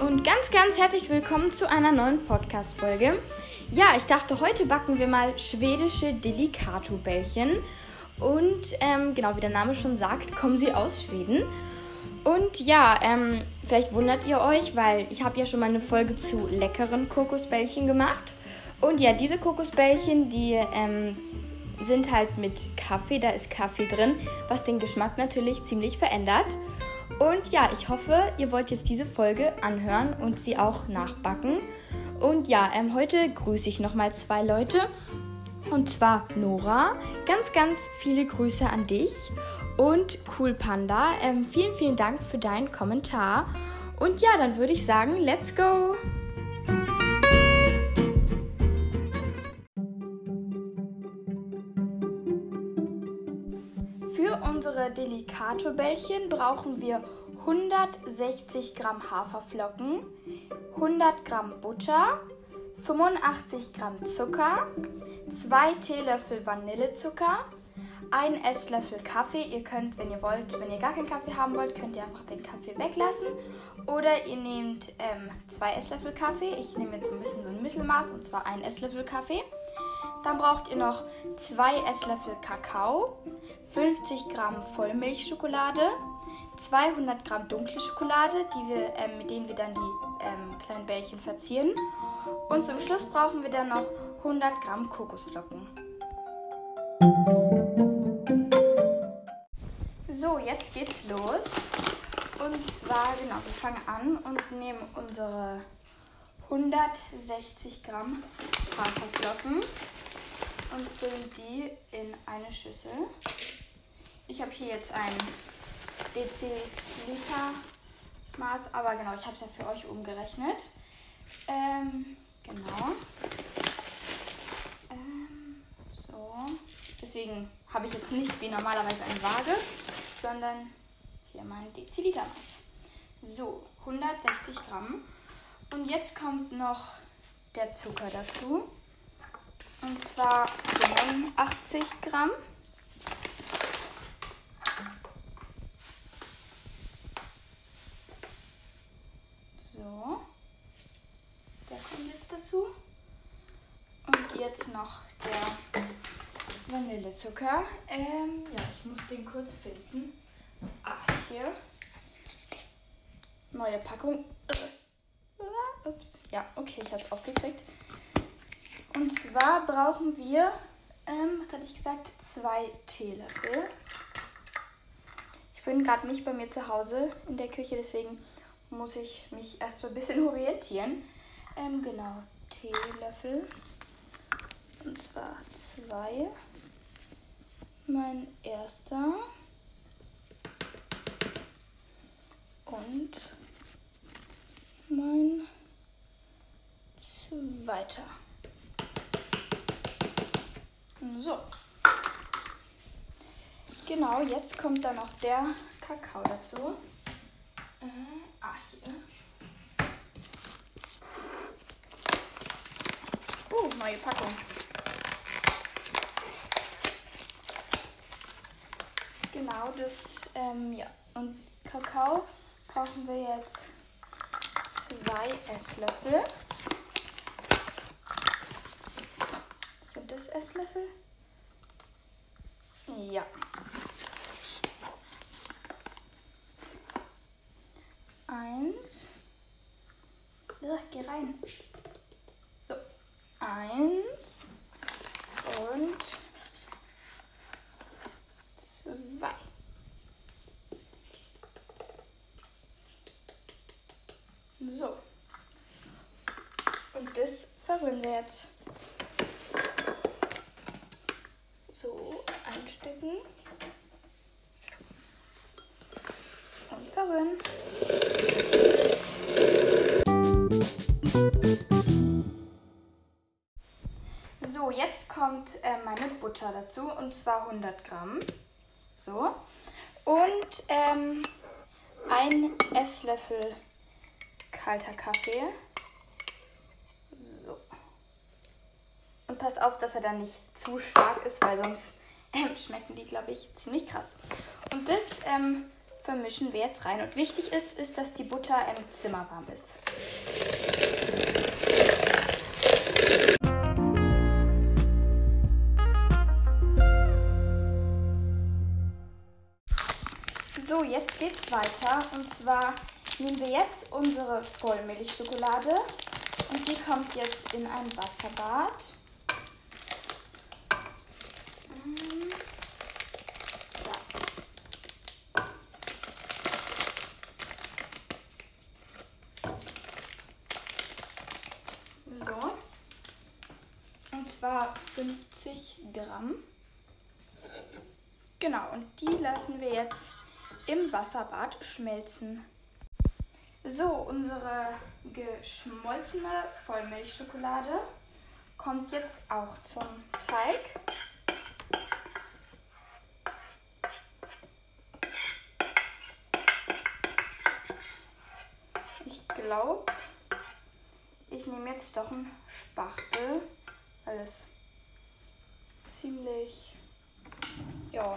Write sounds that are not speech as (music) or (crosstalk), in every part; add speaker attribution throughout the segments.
Speaker 1: und ganz, ganz herzlich willkommen zu einer neuen Podcast-Folge. Ja, ich dachte, heute backen wir mal schwedische Delicato-Bällchen. Und ähm, genau, wie der Name schon sagt, kommen sie aus Schweden. Und ja, ähm, vielleicht wundert ihr euch, weil ich habe ja schon mal eine Folge zu leckeren Kokosbällchen gemacht. Und ja, diese Kokosbällchen, die ähm, sind halt mit Kaffee, da ist Kaffee drin, was den Geschmack natürlich ziemlich verändert. Und ja, ich hoffe, ihr wollt jetzt diese Folge anhören und sie auch nachbacken. Und ja, ähm, heute grüße ich nochmal zwei Leute. Und zwar Nora. Ganz, ganz viele Grüße an dich. Und Cool Panda. Ähm, vielen, vielen Dank für deinen Kommentar. Und ja, dann würde ich sagen, let's go! Für unsere Delicato-Bällchen brauchen wir 160 Gramm Haferflocken, 100 Gramm Butter, 85 Gramm Zucker, 2 Teelöffel Vanillezucker, 1 Esslöffel Kaffee. Ihr könnt, wenn ihr wollt, wenn ihr gar keinen Kaffee haben wollt, könnt ihr einfach den Kaffee weglassen. Oder ihr nehmt 2 ähm, Esslöffel Kaffee. Ich nehme jetzt ein bisschen so ein Mittelmaß und zwar 1 Esslöffel Kaffee. Dann braucht ihr noch 2 Esslöffel Kakao, 50 Gramm Vollmilchschokolade, 200 Gramm dunkle Schokolade, die wir, ähm, mit denen wir dann die ähm, kleinen Bällchen verzieren. Und zum Schluss brauchen wir dann noch 100 Gramm Kokosflocken. Jetzt geht's los. Und zwar, genau, wir fangen an und nehmen unsere 160 Gramm Haferflocken und füllen die in eine Schüssel. Ich habe hier jetzt ein Deziliter Maß, aber genau, ich habe es ja für euch umgerechnet. Ähm, genau. Ähm, so. Deswegen habe ich jetzt nicht wie normalerweise eine Waage, sondern hier mein Dezilitermaß. So, 160 Gramm. Und jetzt kommt noch der Zucker dazu. Und zwar 85 Gramm. So. Der kommt jetzt dazu. Und jetzt noch der Vanillezucker. Ähm, ja, ich muss den kurz finden. Ah, hier. Neue Packung. Uh, ups. Ja, okay, ich habe es aufgekriegt. Und zwar brauchen wir, ähm, was hatte ich gesagt, zwei Teelöffel. Ich bin gerade nicht bei mir zu Hause in der Küche, deswegen muss ich mich erst so ein bisschen (laughs) orientieren. Ähm, genau, Teelöffel. Und zwar zwei. Mein erster. Und mein zweiter. So. Genau, jetzt kommt dann noch der Kakao dazu. Äh, ah, hier. Uh, neue Packung. Genau, das, ähm, ja. Und Kakao brauchen wir jetzt zwei Esslöffel. Sind das Esslöffel? Ja. Eins. Ja, geh rein. So. Eins. Und zwei. So. Und das verrühren wir jetzt. So, einstecken. Und verrühren. So, jetzt kommt äh, meine Butter dazu und zwar 100 Gramm. So. Und ähm, ein Esslöffel kalter Kaffee. So. Und passt auf, dass er dann nicht zu stark ist, weil sonst (laughs) ähm, schmecken die, glaube ich, ziemlich krass. Und das ähm, vermischen wir jetzt rein. Und wichtig ist, ist, dass die Butter im Zimmer warm ist. So, jetzt geht's weiter. Und zwar nehmen wir jetzt unsere Vollmilchschokolade und die kommt jetzt in ein Wasserbad. So. Und zwar 50 Gramm. Genau, und die lassen wir jetzt im Wasserbad schmelzen. So, unsere geschmolzene Vollmilchschokolade kommt jetzt auch zum Teig. Ich glaube, ich nehme jetzt doch einen Spachtel, weil es ziemlich, ja,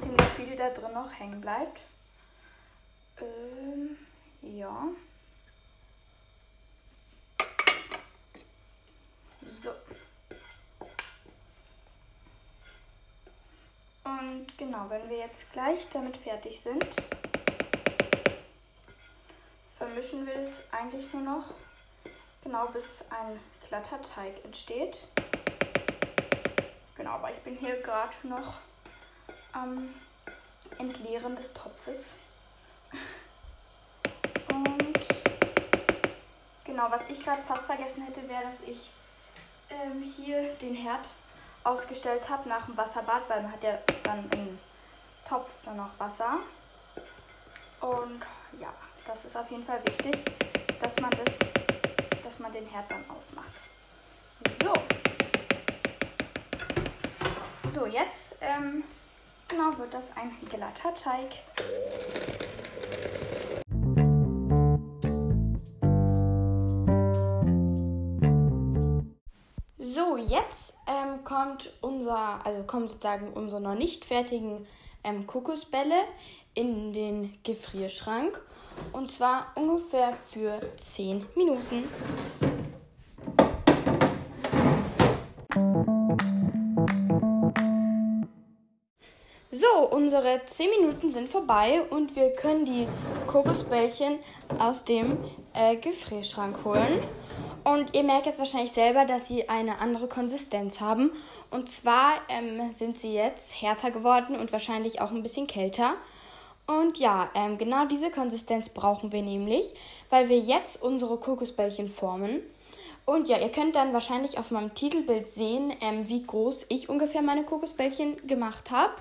Speaker 1: ziemlich viel da drin noch hängen bleibt. Ähm, ja. So. Und genau, wenn wir jetzt gleich damit fertig sind, vermischen wir es eigentlich nur noch genau bis ein glatter Teig entsteht. Genau, aber ich bin hier gerade noch am Entleeren des Topfes. Genau, was ich gerade fast vergessen hätte, wäre, dass ich ähm, hier den Herd ausgestellt habe nach dem Wasserbad, weil man hat ja dann im Topf dann noch Wasser. Und ja, das ist auf jeden Fall wichtig, dass man das, dass man den Herd dann ausmacht. So. So, jetzt ähm, genau wird das ein glatter Teig. Kommt unser, also kommen sozusagen unsere noch nicht fertigen ähm, Kokosbälle in den Gefrierschrank. Und zwar ungefähr für 10 Minuten. So, unsere 10 Minuten sind vorbei und wir können die Kokosbällchen aus dem äh, Gefrierschrank holen. Und ihr merkt jetzt wahrscheinlich selber, dass sie eine andere Konsistenz haben. Und zwar ähm, sind sie jetzt härter geworden und wahrscheinlich auch ein bisschen kälter. Und ja, ähm, genau diese Konsistenz brauchen wir nämlich, weil wir jetzt unsere Kokosbällchen formen. Und ja, ihr könnt dann wahrscheinlich auf meinem Titelbild sehen, ähm, wie groß ich ungefähr meine Kokosbällchen gemacht habe.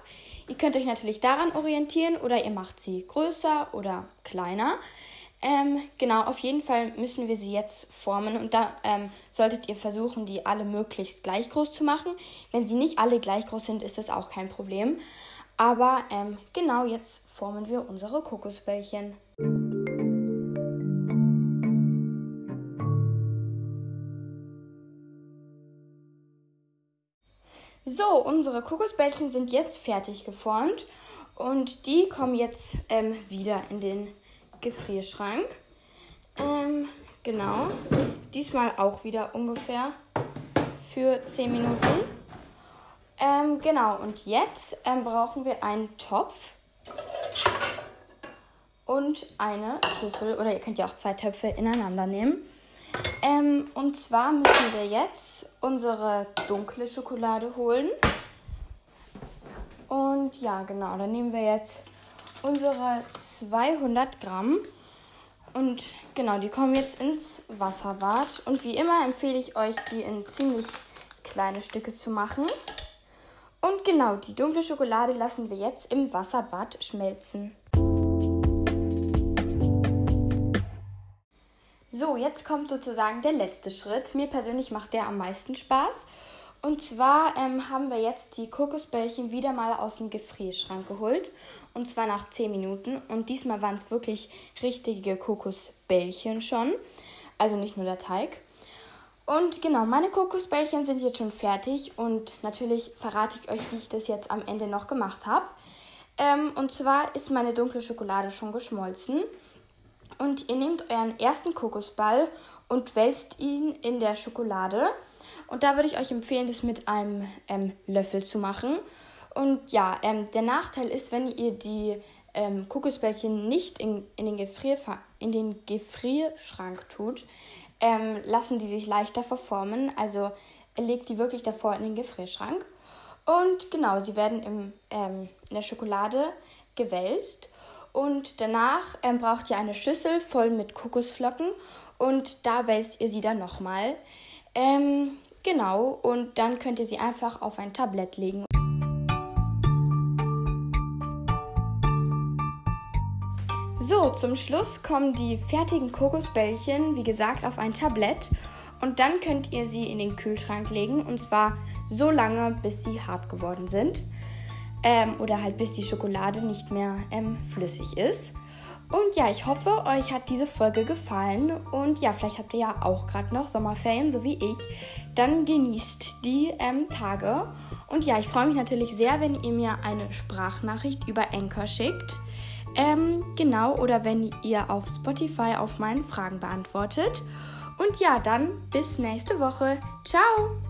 Speaker 1: Ihr könnt euch natürlich daran orientieren oder ihr macht sie größer oder kleiner. Ähm, genau, auf jeden Fall müssen wir sie jetzt formen und da ähm, solltet ihr versuchen, die alle möglichst gleich groß zu machen. Wenn sie nicht alle gleich groß sind, ist das auch kein Problem. Aber ähm, genau jetzt formen wir unsere Kokosbällchen. So, unsere Kokosbällchen sind jetzt fertig geformt und die kommen jetzt ähm, wieder in den Gefrierschrank. Ähm, genau. Diesmal auch wieder ungefähr für 10 Minuten. Ähm, genau, und jetzt ähm, brauchen wir einen Topf und eine Schüssel. Oder ihr könnt ja auch zwei Töpfe ineinander nehmen. Ähm, und zwar müssen wir jetzt unsere dunkle Schokolade holen. Und ja, genau, dann nehmen wir jetzt unsere 200 Gramm. Und genau, die kommen jetzt ins Wasserbad. Und wie immer empfehle ich euch, die in ziemlich kleine Stücke zu machen. Und genau, die dunkle Schokolade lassen wir jetzt im Wasserbad schmelzen. So, jetzt kommt sozusagen der letzte Schritt. Mir persönlich macht der am meisten Spaß. Und zwar ähm, haben wir jetzt die Kokosbällchen wieder mal aus dem Gefrierschrank geholt. Und zwar nach 10 Minuten. Und diesmal waren es wirklich richtige Kokosbällchen schon. Also nicht nur der Teig. Und genau, meine Kokosbällchen sind jetzt schon fertig. Und natürlich verrate ich euch, wie ich das jetzt am Ende noch gemacht habe. Ähm, und zwar ist meine dunkle Schokolade schon geschmolzen. Und ihr nehmt euren ersten Kokosball und wälzt ihn in der Schokolade. Und da würde ich euch empfehlen, das mit einem ähm, Löffel zu machen. Und ja, ähm, der Nachteil ist, wenn ihr die ähm, Kokosbällchen nicht in, in, den in den Gefrierschrank tut, ähm, lassen die sich leichter verformen. Also legt die wirklich davor in den Gefrierschrank. Und genau, sie werden im, ähm, in der Schokolade gewälzt. Und danach ähm, braucht ihr eine Schüssel voll mit Kokosflocken und da wälzt ihr sie dann nochmal. Ähm, genau, und dann könnt ihr sie einfach auf ein Tablett legen. So, zum Schluss kommen die fertigen Kokosbällchen, wie gesagt, auf ein Tablett. Und dann könnt ihr sie in den Kühlschrank legen. Und zwar so lange, bis sie hart geworden sind. Ähm, oder halt bis die Schokolade nicht mehr ähm, flüssig ist. Und ja, ich hoffe, euch hat diese Folge gefallen. Und ja, vielleicht habt ihr ja auch gerade noch Sommerferien, so wie ich. Dann genießt die ähm, Tage. Und ja, ich freue mich natürlich sehr, wenn ihr mir eine Sprachnachricht über Anchor schickt. Ähm, genau, oder wenn ihr auf Spotify auf meinen Fragen beantwortet. Und ja, dann bis nächste Woche. Ciao!